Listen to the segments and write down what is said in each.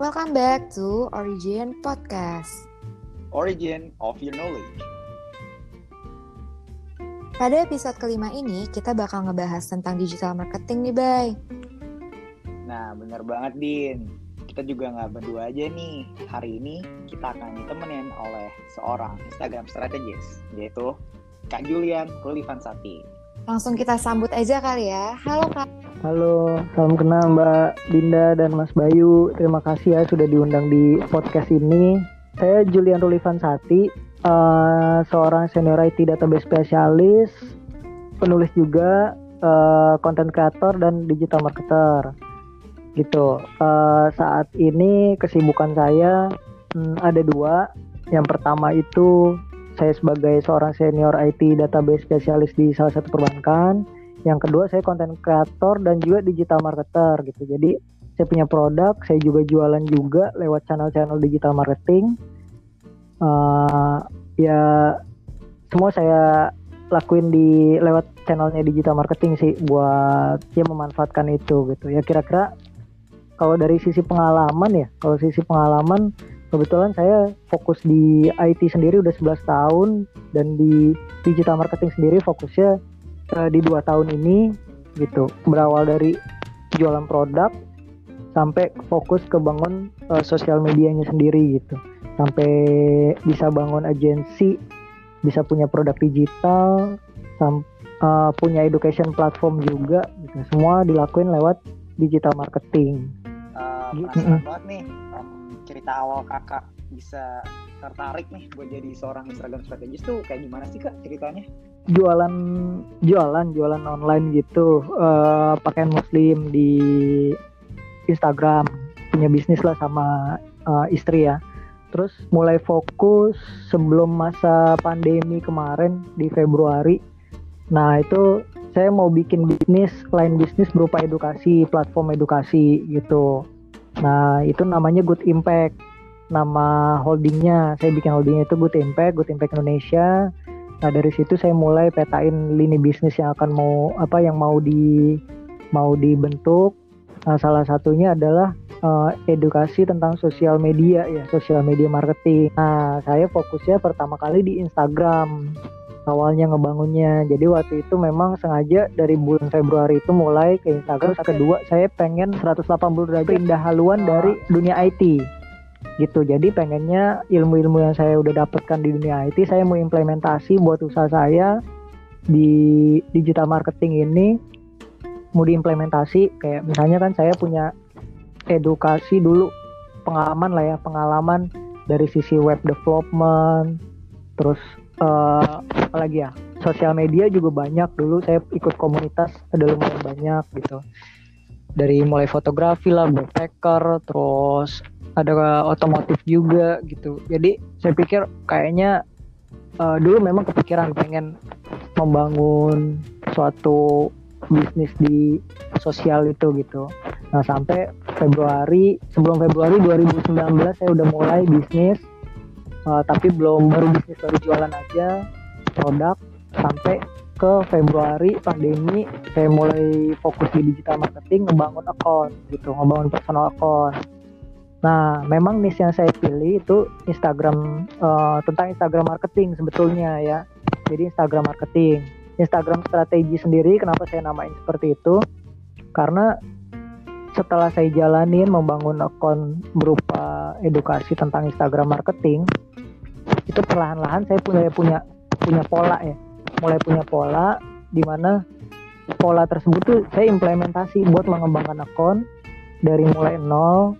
Welcome back to Origin Podcast. Origin of your knowledge. Pada episode kelima ini, kita bakal ngebahas tentang digital marketing nih, Bay. Nah, bener banget, Din. Kita juga nggak berdua aja nih. Hari ini kita akan ditemenin oleh seorang Instagram strategis, yaitu Kak Julian Rulivansati. Langsung kita sambut aja kali ya. Halo, Kak. Halo, salam kenal Mbak Dinda dan Mas Bayu. Terima kasih ya sudah diundang di podcast ini. Saya Julian Rulivansati, uh, seorang senior IT database spesialis, penulis juga, uh, content creator dan digital marketer. Gitu. Uh, saat ini kesibukan saya hmm, ada dua. Yang pertama itu saya sebagai seorang senior IT database spesialis di salah satu perbankan. Yang kedua saya konten kreator dan juga digital marketer gitu. Jadi saya punya produk saya juga jualan juga lewat channel-channel digital marketing. Uh, ya semua saya lakuin di lewat channelnya digital marketing sih buat ya memanfaatkan itu gitu. Ya kira-kira kalau dari sisi pengalaman ya kalau sisi pengalaman kebetulan saya fokus di IT sendiri udah 11 tahun dan di digital marketing sendiri fokusnya uh, di dua tahun ini gitu. Berawal dari jualan produk sampai fokus ke bangun uh, sosial medianya sendiri gitu. Sampai bisa bangun agensi bisa punya produk digital sam uh, punya education platform juga gitu. semua dilakuin lewat digital marketing. Uh, gitu. banget nih cerita awal kakak bisa tertarik nih buat jadi seorang Instagram strategis tuh kayak gimana sih kak ceritanya? Jualan jualan jualan online gitu. Uh, pakaian muslim di Instagram. Punya bisnis lah sama uh, istri ya. Terus mulai fokus sebelum masa pandemi kemarin di Februari. Nah itu saya mau bikin bisnis lain bisnis berupa edukasi platform edukasi gitu nah itu namanya Good Impact nama holdingnya saya bikin holdingnya itu Good Impact Good Impact Indonesia Nah dari situ saya mulai petain lini bisnis yang akan mau apa yang mau di mau dibentuk. Nah, salah satunya adalah uh, edukasi tentang sosial media ya, sosial media marketing. Nah, saya fokusnya pertama kali di Instagram awalnya ngebangunnya. Jadi waktu itu memang sengaja dari bulan Februari itu mulai ke Instagram. Terus kedua saya pengen 180 derajat pindah haluan dari dunia IT gitu. Jadi pengennya ilmu-ilmu yang saya udah dapatkan di dunia IT saya mau implementasi buat usaha saya di digital marketing ini. Mau diimplementasi kayak misalnya kan saya punya edukasi dulu pengalaman lah ya pengalaman dari sisi web development terus uh, apa lagi ya? Sosial media juga banyak. Dulu saya ikut komunitas ada lumayan banyak gitu. Dari mulai fotografi lah backpacker terus ada otomotif juga gitu. Jadi saya pikir kayaknya uh, dulu memang kepikiran pengen membangun suatu bisnis di sosial itu gitu. Nah sampai Februari sebelum Februari 2019 saya udah mulai bisnis uh, tapi belum baru bisnis baru jualan aja produk sampai ke Februari pandemi saya mulai fokus di digital marketing ngebangun account gitu ngebangun personal account Nah, memang niche yang saya pilih itu Instagram uh, tentang Instagram marketing sebetulnya ya. Jadi Instagram marketing. Instagram strategi sendiri kenapa saya namain seperti itu? Karena setelah saya jalanin membangun akun berupa edukasi tentang Instagram marketing, itu perlahan-lahan saya punya punya punya pola ya. Mulai punya pola di mana pola tersebut tuh saya implementasi buat mengembangkan akun dari mulai nol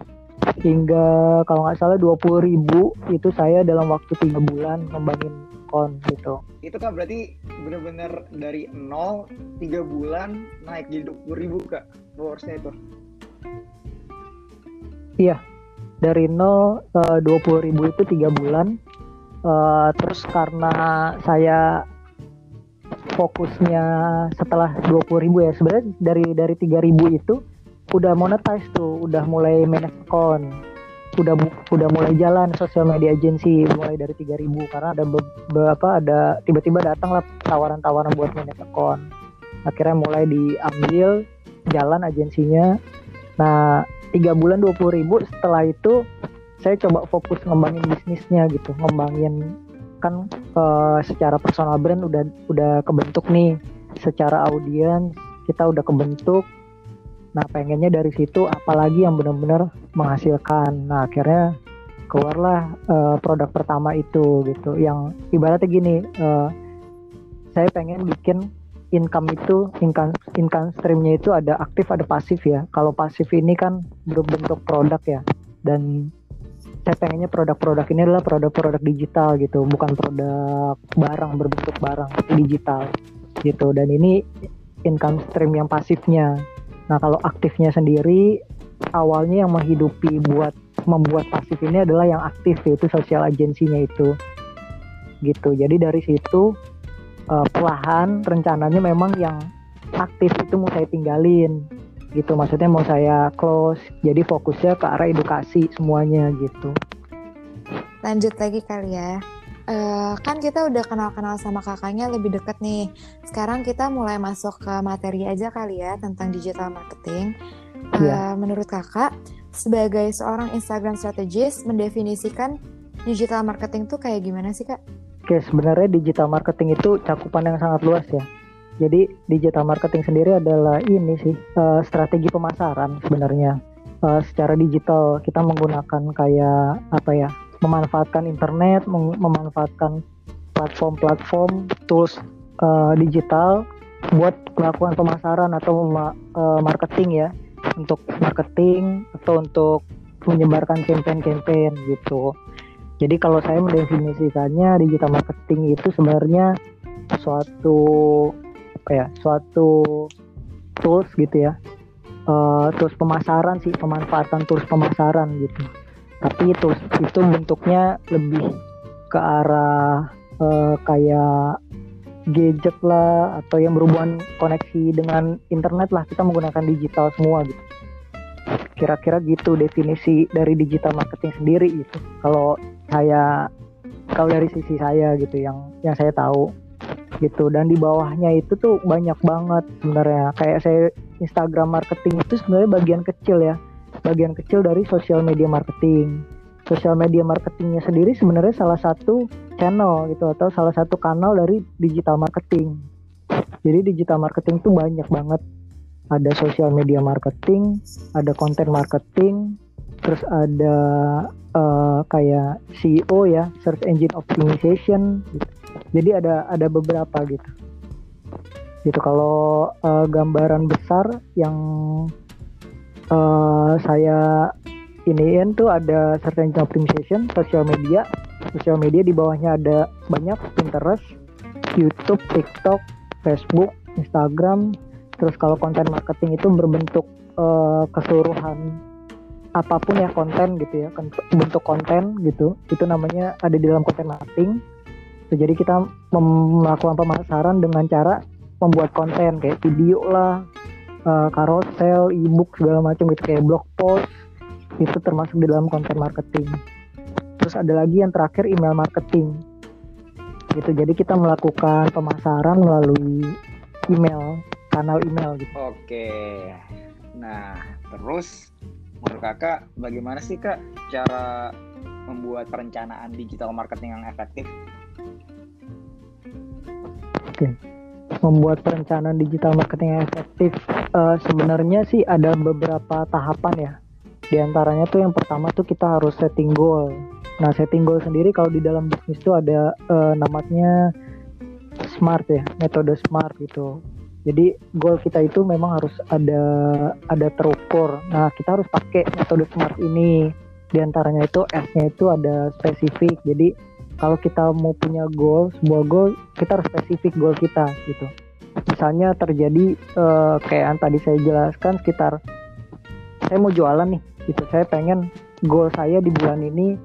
hingga kalau nggak salah dua puluh ribu itu saya dalam waktu tiga bulan ngembangin kon gitu itu kan berarti bener-bener dari nol tiga bulan naik jadi dua puluh ribu kak followersnya itu iya dari nol eh, dua puluh ribu itu tiga bulan uh, terus karena saya fokusnya setelah dua puluh ribu ya sebenarnya dari dari tiga ribu itu udah monetize tuh, udah mulai manage udah udah mulai jalan sosial media agency mulai dari 3000 karena ada beberapa ada tiba-tiba datang lah tawaran-tawaran buat manage. Akhirnya mulai diambil jalan agensinya. Nah, tiga bulan dua puluh ribu setelah itu saya coba fokus ngembangin bisnisnya gitu. Ngembangin kan uh, secara personal brand udah udah kebentuk nih. Secara audiens kita udah kebentuk. Nah pengennya dari situ apalagi yang benar-benar menghasilkan. Nah akhirnya keluarlah uh, produk pertama itu gitu. Yang ibaratnya gini uh, saya pengen bikin income itu income income streamnya itu ada aktif ada pasif ya. Kalau pasif ini kan berbentuk produk ya. Dan saya pengennya produk-produk ini adalah produk-produk digital gitu bukan produk barang berbentuk barang digital gitu. Dan ini income stream yang pasifnya. Nah kalau aktifnya sendiri awalnya yang menghidupi buat membuat pasif ini adalah yang aktif yaitu sosial agensinya itu gitu. Jadi dari situ uh, perlahan rencananya memang yang aktif itu mau saya tinggalin gitu. Maksudnya mau saya close. Jadi fokusnya ke arah edukasi semuanya gitu. Lanjut lagi kali ya. Uh, kan kita udah kenal-kenal sama kakaknya lebih deket nih. Sekarang kita mulai masuk ke materi aja kali ya tentang digital marketing. Uh, yeah. menurut kakak sebagai seorang Instagram strategist mendefinisikan digital marketing tuh kayak gimana sih kak? Oke sebenarnya digital marketing itu cakupan yang sangat luas ya. Jadi digital marketing sendiri adalah ini sih uh, strategi pemasaran sebenarnya. Uh, secara digital kita menggunakan kayak apa ya? Memanfaatkan internet, mem memanfaatkan platform-platform tools uh, digital buat melakukan pemasaran atau uh, marketing ya untuk marketing atau untuk menyebarkan campaign-campaign gitu. Jadi kalau saya mendefinisikannya digital marketing itu sebenarnya suatu apa ya, suatu tools gitu ya. Uh, tools pemasaran sih, pemanfaatan tools pemasaran gitu. Tapi itu itu bentuknya lebih ke arah uh, kayak gadget lah atau yang berhubungan koneksi dengan internet lah kita menggunakan digital semua gitu kira-kira gitu definisi dari digital marketing sendiri gitu kalau saya kalau dari sisi saya gitu yang yang saya tahu gitu dan di bawahnya itu tuh banyak banget sebenarnya kayak saya Instagram marketing itu sebenarnya bagian kecil ya bagian kecil dari social media marketing social media marketingnya sendiri sebenarnya salah satu channel gitu atau salah satu kanal dari digital marketing. Jadi digital marketing tuh banyak banget. Ada social media marketing, ada content marketing, terus ada uh, kayak CEO ya, search engine optimization. Gitu. Jadi ada ada beberapa gitu. Gitu kalau uh, gambaran besar yang uh, saya iniin tuh ada search engine optimization, social media, social media di bawahnya ada banyak Pinterest, YouTube, TikTok, Facebook, Instagram. Terus kalau konten marketing itu berbentuk uh, keseluruhan apa pun ya konten gitu ya, bentuk konten gitu. Itu namanya ada di dalam konten marketing. jadi kita melakukan pemasaran dengan cara membuat konten kayak video lah, uh, carousel, ebook segala macam gitu kayak blog post itu termasuk di dalam konten marketing terus ada lagi yang terakhir email marketing gitu jadi kita melakukan pemasaran melalui email kanal email gitu oke nah terus menurut kakak bagaimana sih kak cara membuat perencanaan digital marketing yang efektif oke membuat perencanaan digital marketing yang efektif uh, sebenarnya sih ada beberapa tahapan ya di antaranya tuh yang pertama tuh kita harus setting goal. Nah, setting goal sendiri kalau di dalam bisnis tuh ada uh, namanya smart ya, metode smart gitu. Jadi goal kita itu memang harus ada ada terukur. Nah, kita harus pakai metode smart ini. Di antaranya itu S-nya itu ada spesifik. Jadi kalau kita mau punya goal, sebuah goal, kita harus spesifik goal kita gitu. Misalnya terjadi uh, kayak yang tadi saya jelaskan sekitar saya mau jualan nih gitu saya pengen goal saya di bulan ini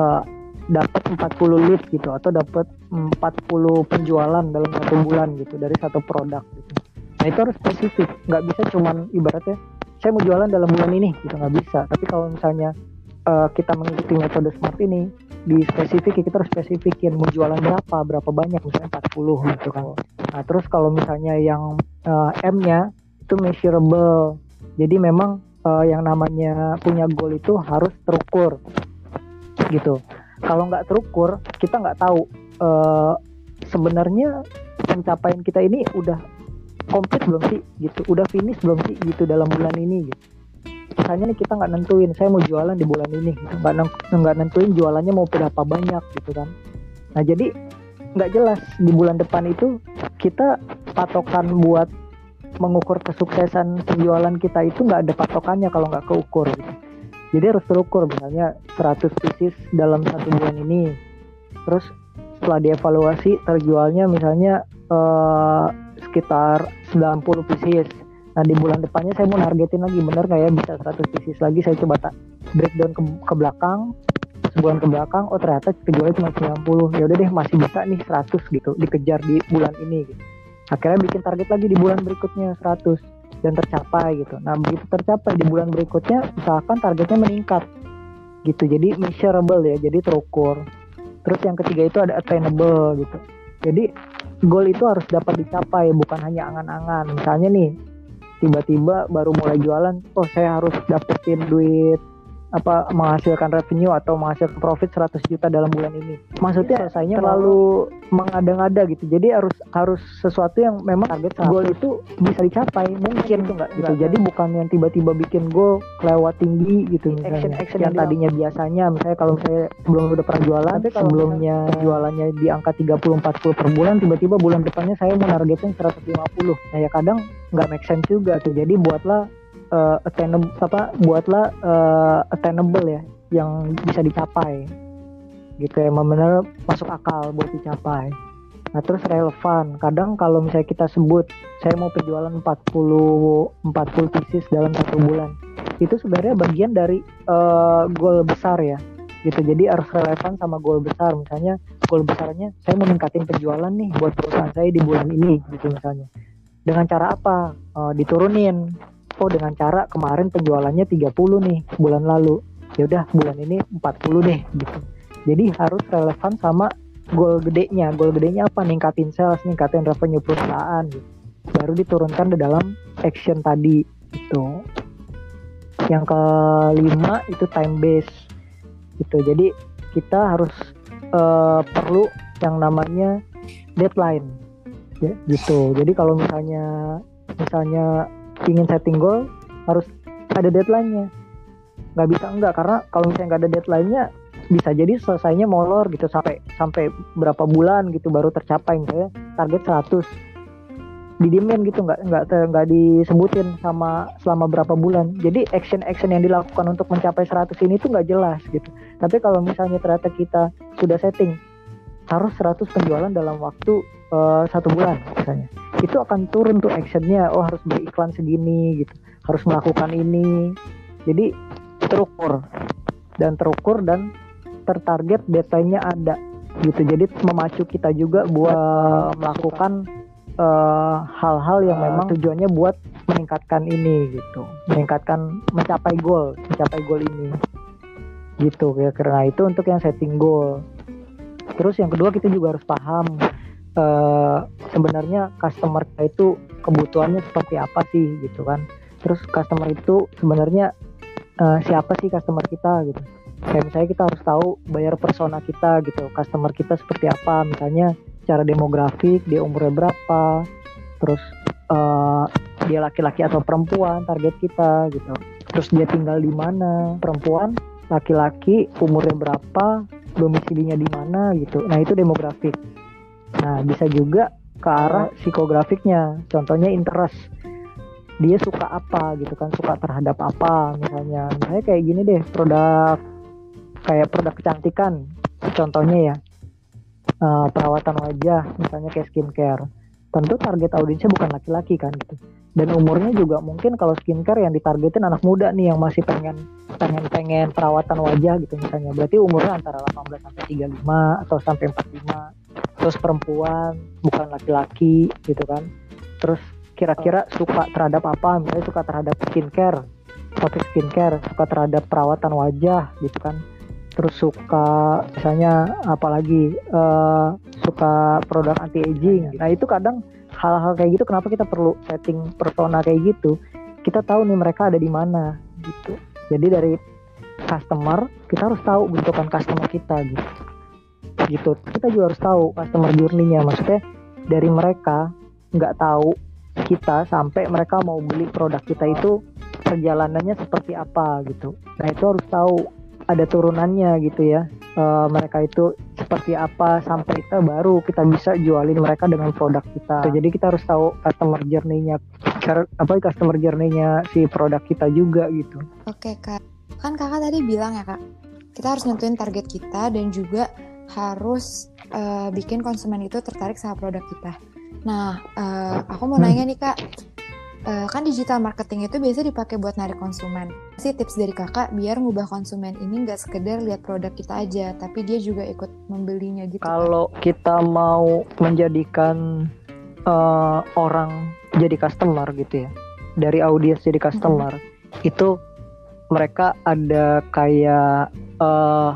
uh, dapat 40 lead gitu atau dapat 40 penjualan dalam satu bulan gitu dari satu produk gitu nah itu harus spesifik. Nggak bisa cuman ibaratnya saya mau jualan dalam bulan ini. Gitu nggak bisa. Tapi kalau misalnya uh, kita mengikuti metode smart ini di spesifik kita harus spesifikin mau jualan berapa berapa banyak misalnya 40 gitu kan. Nah terus kalau misalnya yang uh, M nya itu measurable. Jadi memang uh, yang namanya punya goal itu harus terukur. Gitu. Kalau nggak terukur kita nggak tahu uh, sebenarnya pencapaian kita ini udah komplit belum sih? Gitu. Udah finish belum sih? Gitu dalam bulan ini gitu. Misalnya nih kita nggak nentuin saya mau jualan di bulan ini gitu. Nggak nggak nentuin jualannya mau berapa banyak gitu kan. Nah jadi nggak jelas. Di bulan depan itu kita patokan buat mengukur kesuksesan penjualan kita itu nggak ada patokannya kalau nggak keukur gitu. jadi harus terukur misalnya 100 pieces dalam satu bulan ini. Terus setelah dievaluasi terjualnya misalnya eh, sekitar 90 pieces. Nah di bulan depannya saya mau nargetin lagi bener nggak ya? Bisa 100 pieces lagi. Saya coba tak breakdown ke, ke belakang. Sebulan ke belakang oh ternyata kejualnya cuma 90 ya udah deh masih bisa nih 100 gitu dikejar di bulan ini gitu. Akhirnya bikin target lagi di bulan berikutnya 100 dan tercapai gitu. Nah begitu tercapai di bulan berikutnya misalkan targetnya meningkat gitu. Jadi measurable ya. Jadi terukur. Terus yang ketiga itu ada attainable gitu. Jadi goal itu harus dapat dicapai bukan hanya angan-angan. Misalnya nih tiba-tiba baru mulai jualan oh saya harus dapetin duit apa menghasilkan revenue atau menghasilkan profit 100 juta dalam bulan ini. Maksudnya ya, selesainya terlalu mengada-ngada gitu. Jadi harus harus sesuatu yang memang target goal itu bisa dicapai mungkin tuh enggak gitu. Jadi bukan yang tiba-tiba bikin goal kelewat tinggi gitu misalnya. Action, action yang, tadinya biasanya misalnya kalau saya sebelum udah pernah jualan, Tapi kalau sebelumnya misalnya, jualannya di angka 30 40 per bulan tiba-tiba bulan depannya saya mau nargetin 150. Nah ya kadang nggak make sense juga tuh. Jadi buatlah uh, attainable apa buatlah uh, attainable ya yang bisa dicapai. Gitu ya benar masuk akal buat dicapai. Nah terus relevan. Kadang kalau misalnya kita sebut saya mau penjualan 40 40 pieces dalam satu bulan itu sebenarnya bagian dari uh, goal besar ya. Gitu jadi harus relevan sama goal besar. Misalnya goal besarnya saya mau meningkatin penjualan nih buat perusahaan saya di bulan ini gitu misalnya. Dengan cara apa? Uh, diturunin oh dengan cara kemarin penjualannya 30 nih bulan lalu. Ya udah bulan ini 40 deh gitu. Jadi harus relevan sama goal gedenya. Goal gedenya apa? Ningkatin sales ningkatin revenue perusahaan gitu. Baru diturunkan di dalam action tadi itu yang kelima itu time base gitu. Jadi kita harus uh, perlu yang namanya deadline ya gitu. Jadi kalau misalnya misalnya ingin setting goal harus ada deadline-nya. Nggak bisa enggak karena kalau misalnya nggak ada deadline-nya bisa jadi selesainya molor gitu sampai sampai berapa bulan gitu baru tercapai misalnya target 100 didiemin gitu nggak nggak nggak disebutin sama selama berapa bulan. Jadi action action yang dilakukan untuk mencapai 100 ini tuh nggak jelas gitu. Tapi kalau misalnya ternyata kita sudah setting harus 100 penjualan dalam waktu uh, bulan misalnya itu akan turun tuh actionnya. Oh harus beriklan segini gitu. Harus melakukan ini. Jadi terukur. Dan terukur dan tertarget datanya ada gitu. Jadi memacu kita juga buat melakukan eh, hal-hal uh, yang uh, memang tujuannya buat meningkatkan ini gitu. Meningkatkan mencapai goal. Mencapai goal ini. Gitu ya karena itu untuk yang setting goal. Terus yang kedua kita juga harus paham uh, sebenarnya customer itu kebutuhannya seperti apa sih gitu kan. Terus customer itu sebenarnya uh, siapa sih customer kita gitu. Kayak misalnya kita harus tahu bayar persona kita gitu. Customer kita seperti apa misalnya cara demografik dia umurnya berapa terus uh, dia laki-laki atau perempuan target kita gitu. Terus dia tinggal di mana perempuan laki-laki umurnya berapa domisilinya di mana gitu. Nah itu demografik Nah, bisa juga ke arah psikografiknya. Contohnya interest. Dia suka apa gitu kan, suka terhadap apa misalnya. Misalnya kayak gini deh, produk kayak produk kecantikan. Contohnya ya, uh, perawatan wajah, misalnya kayak skincare. Tentu target audiensnya bukan laki-laki kan gitu. Dan umurnya juga mungkin kalau skincare yang ditargetin anak muda nih yang masih pengen pengen pengen perawatan wajah gitu misalnya. Berarti umurnya antara 18 sampai 35 atau sampai 45 terus perempuan bukan laki-laki gitu kan. Terus kira-kira suka terhadap apa? Misalnya suka terhadap skincare topik skincare suka terhadap perawatan wajah gitu kan. Terus suka misalnya apalagi uh, suka produk anti aging nah itu kadang hal-hal kayak gitu kenapa kita perlu setting persona kayak gitu? Kita tahu nih mereka ada di mana gitu. Jadi dari customer kita harus tahu bentukan customer kita gitu gitu. Kita juga harus tahu customer journey-nya. Maksudnya dari mereka nggak tahu kita sampai mereka mau beli produk kita itu perjalanannya seperti apa gitu. Nah itu harus tahu ada turunannya gitu ya. E, mereka itu seperti apa sampai kita baru kita bisa jualin mereka dengan produk kita. Jadi kita harus tahu customer journey-nya apa customer journey-nya si produk kita juga gitu. Oke kak. Kan kakak tadi bilang ya kak kita harus nentuin target kita dan juga harus uh, bikin konsumen itu tertarik sama produk kita. Nah, uh, aku mau nanya nih kak, uh, kan digital marketing itu biasa dipakai buat narik konsumen. Si tips dari kakak biar ngubah konsumen ini nggak sekedar lihat produk kita aja, tapi dia juga ikut membelinya gitu. Kalau kita mau menjadikan uh, orang jadi customer gitu ya, dari audiens jadi customer, hmm. itu mereka ada kayak uh,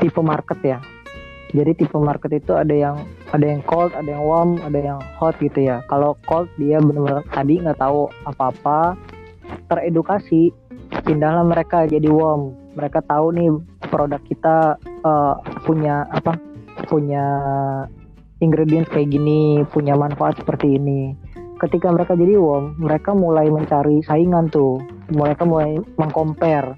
tipe market ya jadi tipe market itu ada yang ada yang cold ada yang warm ada yang hot gitu ya. Kalau cold dia benar-benar tadi nggak tahu apa-apa. Teredukasi pindahlah mereka jadi warm. Mereka tahu nih produk kita uh, punya apa punya ingredients kayak gini punya manfaat seperti ini. Ketika mereka jadi warm mereka mulai mencari saingan tuh. Mereka mulai mengcompare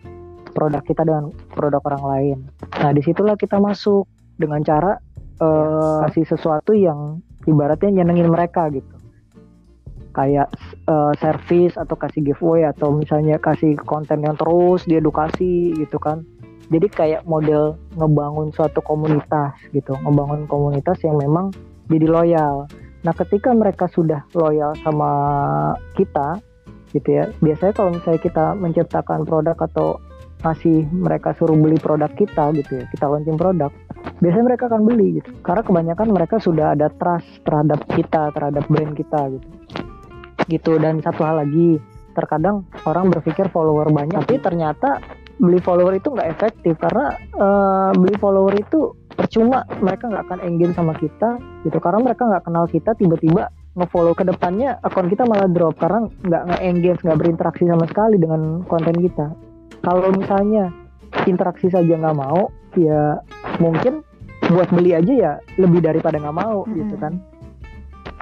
produk kita dengan produk orang lain. Nah di situlah kita masuk dengan cara uh, kasih sesuatu yang ibaratnya nyenengin mereka gitu. Kayak uh, service atau kasih giveaway atau misalnya kasih konten yang terus diedukasi gitu kan. Jadi kayak model ngebangun suatu komunitas gitu ngebangun komunitas yang memang jadi loyal. Nah ketika mereka sudah loyal sama kita gitu ya biasanya kalau misalnya kita menciptakan produk atau ngasih mereka suruh beli produk kita gitu ya kita launching produk biasanya mereka akan beli gitu. Karena kebanyakan mereka sudah ada trust terhadap kita terhadap brand kita gitu. Gitu dan satu hal lagi terkadang orang berpikir follower banyak tapi ternyata beli follower itu nggak efektif. Karena uh, beli follower itu percuma mereka nggak akan engage sama kita gitu. Karena mereka nggak kenal kita tiba-tiba ngefollow ke depannya akun kita malah drop. Karena nggak nge-engage nggak berinteraksi sama sekali dengan konten kita. Kalau misalnya interaksi saja nggak mau ya mungkin buat beli aja ya lebih daripada nggak mau hmm. gitu kan.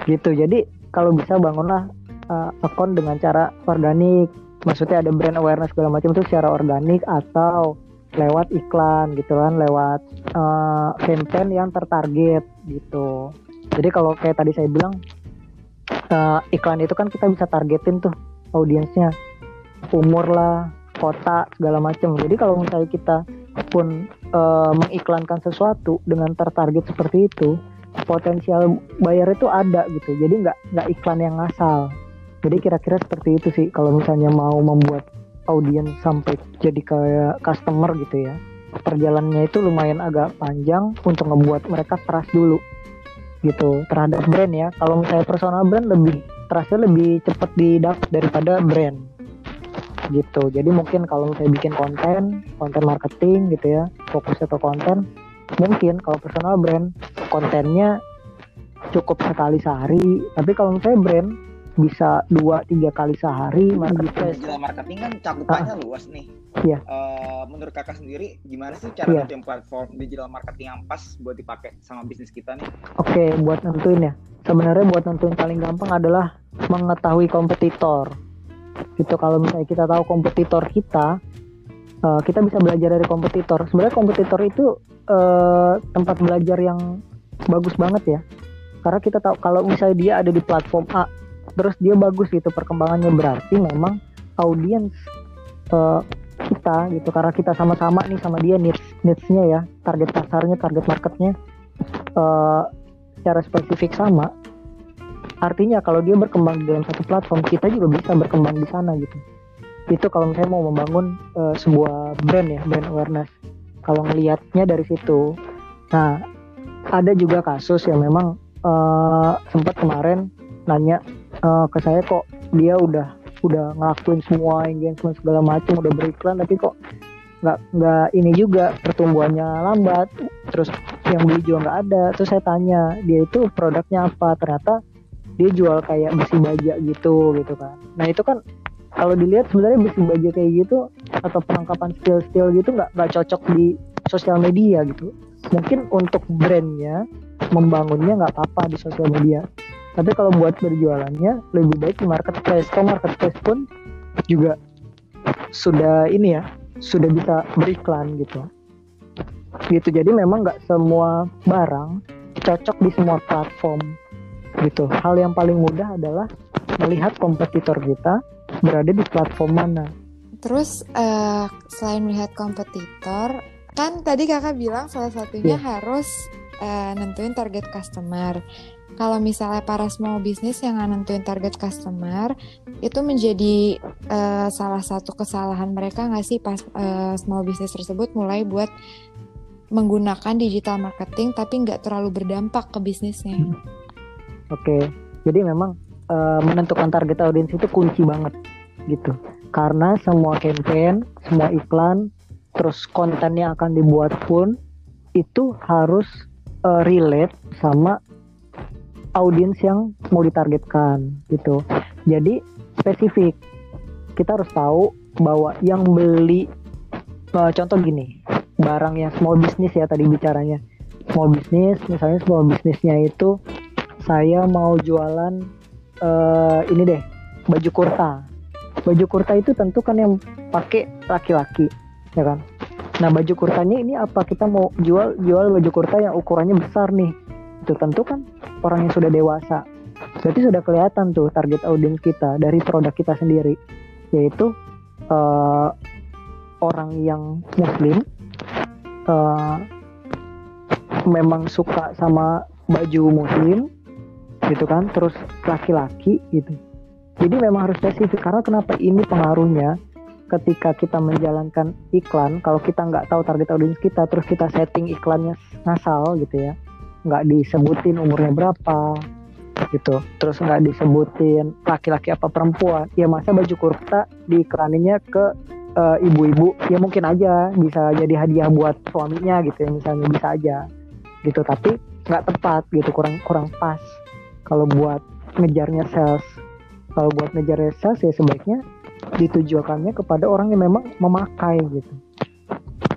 Gitu jadi kalau bisa bangunlah uh, akun dengan cara organik. Maksudnya ada brand awareness segala macam itu secara organik atau lewat iklan gitu kan lewat uh, campaign yang tertarget gitu. Jadi kalau kayak tadi saya bilang uh, iklan itu kan kita bisa targetin tuh audiensnya. Umur lah kota segala macam. Jadi kalau misalnya kita pun uh, mengiklankan sesuatu dengan tertarget seperti itu potensial bayar itu ada gitu. Jadi nggak nggak iklan yang ngasal. Jadi kira-kira seperti itu sih kalau misalnya mau membuat audiens sampai jadi kayak customer gitu ya. Perjalanannya itu lumayan agak panjang untuk ngebuat mereka trust dulu gitu terhadap brand ya. Kalau misalnya personal brand lebih trustnya lebih cepat didapat daripada brand gitu jadi mungkin kalau saya bikin konten konten marketing gitu ya fokusnya ke konten mungkin kalau personal brand kontennya cukup sekali sehari tapi kalau misalnya brand bisa dua tiga kali sehari marketing digital marketing kan cakupannya ah. luas nih Iya. Uh, menurut kakak sendiri gimana sih cara yeah. nentuin platform digital marketing yang pas buat dipakai sama bisnis kita nih? Oke, okay, buat nentuin ya. Sebenarnya buat nentuin paling gampang adalah mengetahui kompetitor gitu. Kalau misalnya kita tahu kompetitor kita uh, kita bisa belajar dari kompetitor. Sebenarnya kompetitor itu uh, tempat belajar yang bagus banget ya. Karena kita tahu kalau misalnya dia ada di platform A terus dia bagus gitu perkembangannya berarti memang audiens uh, kita gitu. Karena kita sama-sama nih sama dia needs needsnya ya target pasarnya target marketnya uh, secara spesifik sama artinya kalau dia berkembang dalam satu platform kita juga bisa berkembang di sana gitu. Itu kalau misalnya mau membangun uh, sebuah brand ya brand awareness. Kalau ngelihatnya dari situ. Nah ada juga kasus yang memang uh, sempat kemarin nanya uh, ke saya kok dia udah udah ngelakuin semua engagement segala macam udah beriklan tapi kok nggak nggak ini juga pertumbuhannya lambat terus yang beli juga nggak ada. Terus saya tanya dia itu produknya apa? Ternyata dia jual kayak besi baja gitu gitu kan. Nah itu kan kalau dilihat sebenarnya besi baja kayak gitu atau penangkapan skill-skill gitu nggak nggak cocok di sosial media gitu. Mungkin untuk brandnya membangunnya nggak apa-apa di sosial media. Tapi kalau buat berjualannya lebih baik di marketplace. Kalau marketplace pun juga sudah ini ya sudah bisa beriklan gitu. Gitu. Jadi memang nggak semua barang cocok di semua platform gitu hal yang paling mudah adalah melihat kompetitor kita berada di platform mana Terus uh, selain melihat kompetitor, kan tadi kakak bilang salah satunya Iya. harus uh, nentuin target customer. Kalau misalnya para small business yang nggak nentuin target customer, itu menjadi uh, salah satu kesalahan mereka nggak sih pas uh, small business tersebut mulai buat menggunakan digital marketing tapi nggak terlalu berdampak ke bisnisnya. Oke, jadi memang eh, menentukan target audiens itu kunci banget gitu. Karena semua campaign, semua iklan, terus konten yang akan dibuat pun itu harus eh, relate sama audiens yang mau ditargetkan gitu. Jadi spesifik. Kita harus tahu bahwa yang beli eh, contoh gini, barang yang small business ya tadi bicaranya. Small business, misalnya small businessnya itu saya mau jualan eh, ini deh baju kurta. Baju kurta itu tentu kan yang pakai laki-laki ya kan? Nah baju kurtanya ini apa? Kita mau jual jual baju kurta yang ukurannya besar nih. Itu tentu kan orang yang sudah dewasa. Berarti sudah kelihatan tuh target audiens kita dari produk kita sendiri. Yaitu eh, orang yang muslim eh, memang suka sama baju muslim gitu kan terus laki-laki gitu. Jadi memang harus spesifik karena kenapa ini pengaruhnya ketika kita menjalankan iklan kalau kita nggak tahu target audiens kita terus kita setting iklannya ngasal gitu ya nggak disebutin umurnya berapa gitu terus nggak disebutin laki-laki apa perempuan ya masa baju kurta diiklaninnya ke eh, ibu-ibu ya mungkin aja bisa jadi hadiah buat suaminya gitu ya misalnya bisa aja gitu tapi nggak tepat gitu kurang kurang pas kalau buat ngejarnya sales kalau buat ngejarnya sales ya sebaiknya ditujukannya kepada orang yang memang memakai gitu.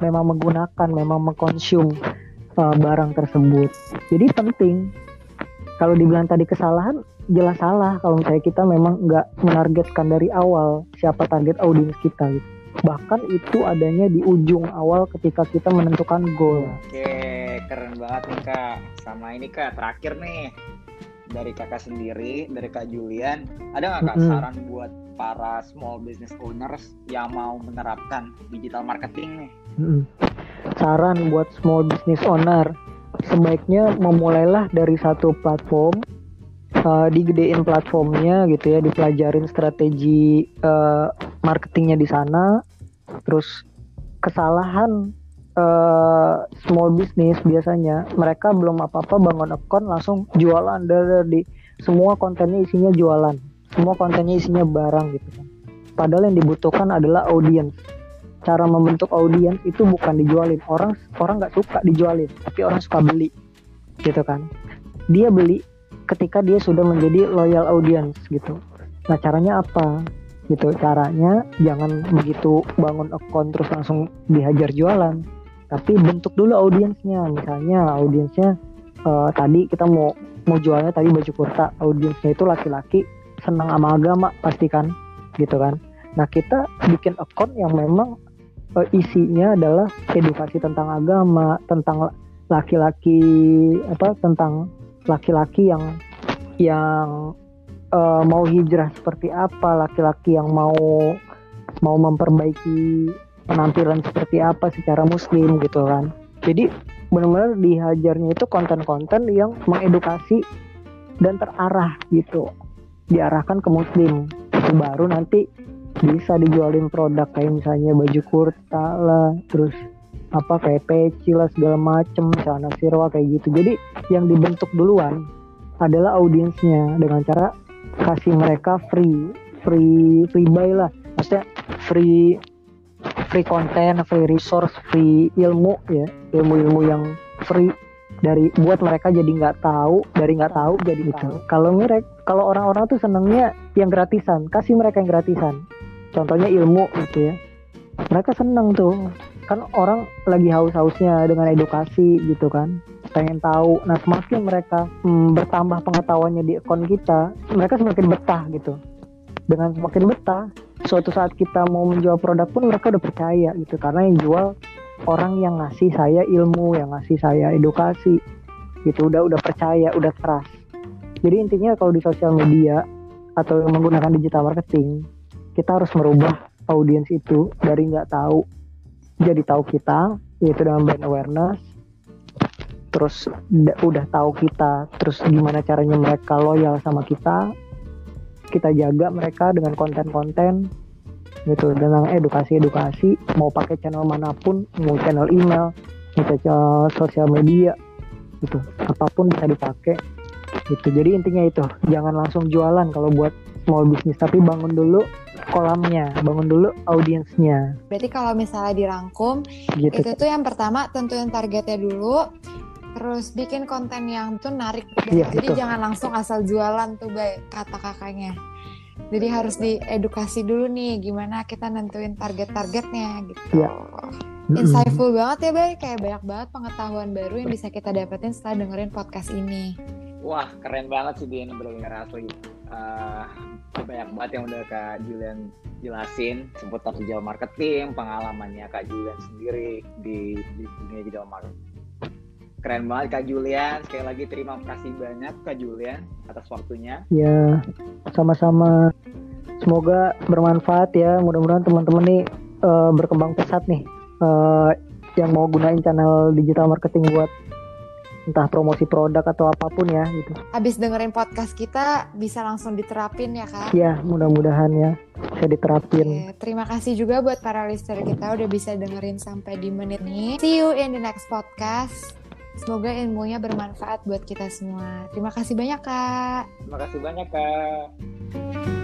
Memang menggunakan memang mengkonsum uh, barang tersebut. Jadi penting. Kalau dibilang tadi kesalahan jelas salah. Kalau misalnya kita memang nggak menargetkan dari awal siapa target audiens kita gitu. Bahkan itu adanya di ujung awal ketika kita menentukan goal. Oke, keren banget nih kak. Sama ini kak, terakhir nih dari kakak sendiri, dari kak Julian, ada nggak kak Mm-mm. saran buat para small business owners yang mau menerapkan digital marketing nih? Mm-mm. Saran buat small business owner, sebaiknya memulailah dari satu platform, uh, digedein platformnya gitu ya, dipelajarin strategi uh, marketingnya di sana, terus kesalahan uh, small business biasanya mereka belum apa-apa bangun account langsung jualan. Dari semua kontennya isinya jualan, semua kontennya isinya barang gitu kan. Padahal yang dibutuhkan adalah audience. Cara membentuk audiens itu bukan dijualin. Orang orang nggak suka dijualin tapi orang suka beli gitu kan. Dia beli ketika dia sudah menjadi loyal audience gitu. Nah caranya apa? Gitu caranya jangan begitu bangun account terus langsung dihajar jualan tapi bentuk dulu audiensnya. Misalnya audiensnya eh, tadi kita mau mau jualnya tadi baju kurta. Audiensnya itu laki-laki senang sama agama pasti kan? Gitu kan? Nah kita bikin account yang memang eh, isinya adalah edukasi tentang agama, tentang la- laki-laki apa tentang laki-laki yang yang eh, mau hijrah seperti apa, laki-laki yang mau mau memperbaiki penampilan seperti apa secara muslim gitu kan. Jadi benar-benar dihajarnya itu konten-konten yang mengedukasi dan terarah gitu. Diarahkan ke muslim. Baru nanti bisa dijualin produk kayak misalnya baju kurta lah terus apa kayak peci lah segala macem celana sirwa kayak gitu jadi yang dibentuk duluan adalah audiensnya dengan cara kasih mereka free free free buy lah maksudnya free free konten free resource free ilmu ya. Ilmu-ilmu yang free dari buat mereka jadi nggak tahu dari nggak tahu jadi Gitu. tahu. Kalau mereka kalau orang-orang tuh senengnya yang gratisan kasih mereka yang gratisan. Contohnya ilmu gitu ya. Mereka seneng tuh. Kan orang lagi haus-hausnya dengan edukasi gitu kan. Pengen tahu. Nah semakin mereka hmm, bertambah pengetahuannya di akun kita mereka semakin betah gitu dengan semakin betah suatu saat kita mau menjual produk pun mereka udah percaya gitu. Karena yang jual orang yang ngasih saya ilmu yang ngasih saya edukasi gitu. Udah udah percaya udah trust. Jadi intinya kalau di sosial media atau menggunakan digital marketing kita harus merubah audiens itu dari nggak tahu jadi tahu kita yaitu dengan brand awareness. Terus udah tahu kita terus gimana caranya mereka loyal sama kita kita jaga mereka dengan konten-konten gitu dengan edukasi-edukasi mau pakai channel mana pun mau channel email mau channel sosial media gitu. Apa pun bisa dipakai gitu. Jadi intinya itu jangan langsung jualan kalau buat small business tapi bangun dulu kolamnya bangun dulu audiensnya. Berarti kalau misalnya dirangkum gitu. itu tuh yang pertama tentuin targetnya dulu terus bikin konten yang tuh narik iya, jadi betul. jangan langsung asal jualan tuh baik kata kakaknya. Jadi harus diedukasi dulu nih gimana kita nentuin target-targetnya gitu. Iya. insightful banget ya bay. Kayak banyak banget pengetahuan baru yang bisa kita dapetin setelah dengerin podcast ini. Wah keren banget sih dia benar-benar asli. Uh, banyak banget yang udah kak Julian jelasin. Seputar digital marketing pengalamannya kak Julian sendiri di, di dunia digital marketing Keren banget Kak Julian. Sekali lagi terima kasih banyak Kak Julian atas waktunya. Ya, sama-sama. Semoga bermanfaat ya. Mudah-mudahan teman-teman nih uh, berkembang pesat nih. Uh, yang mau gunain channel digital marketing buat entah promosi produk atau apa pun ya gitu. Abis dengerin podcast kita bisa langsung diterapin ya kak? Ya mudah-mudahan ya bisa diterapin. Oke, terima kasih juga buat para listener kita udah bisa dengerin sampai di menit ini. See you in the next podcast. Semoga ilmunya bermanfaat buat kita semua. Terima kasih banyak, Kak. Terima kasih banyak, Kak.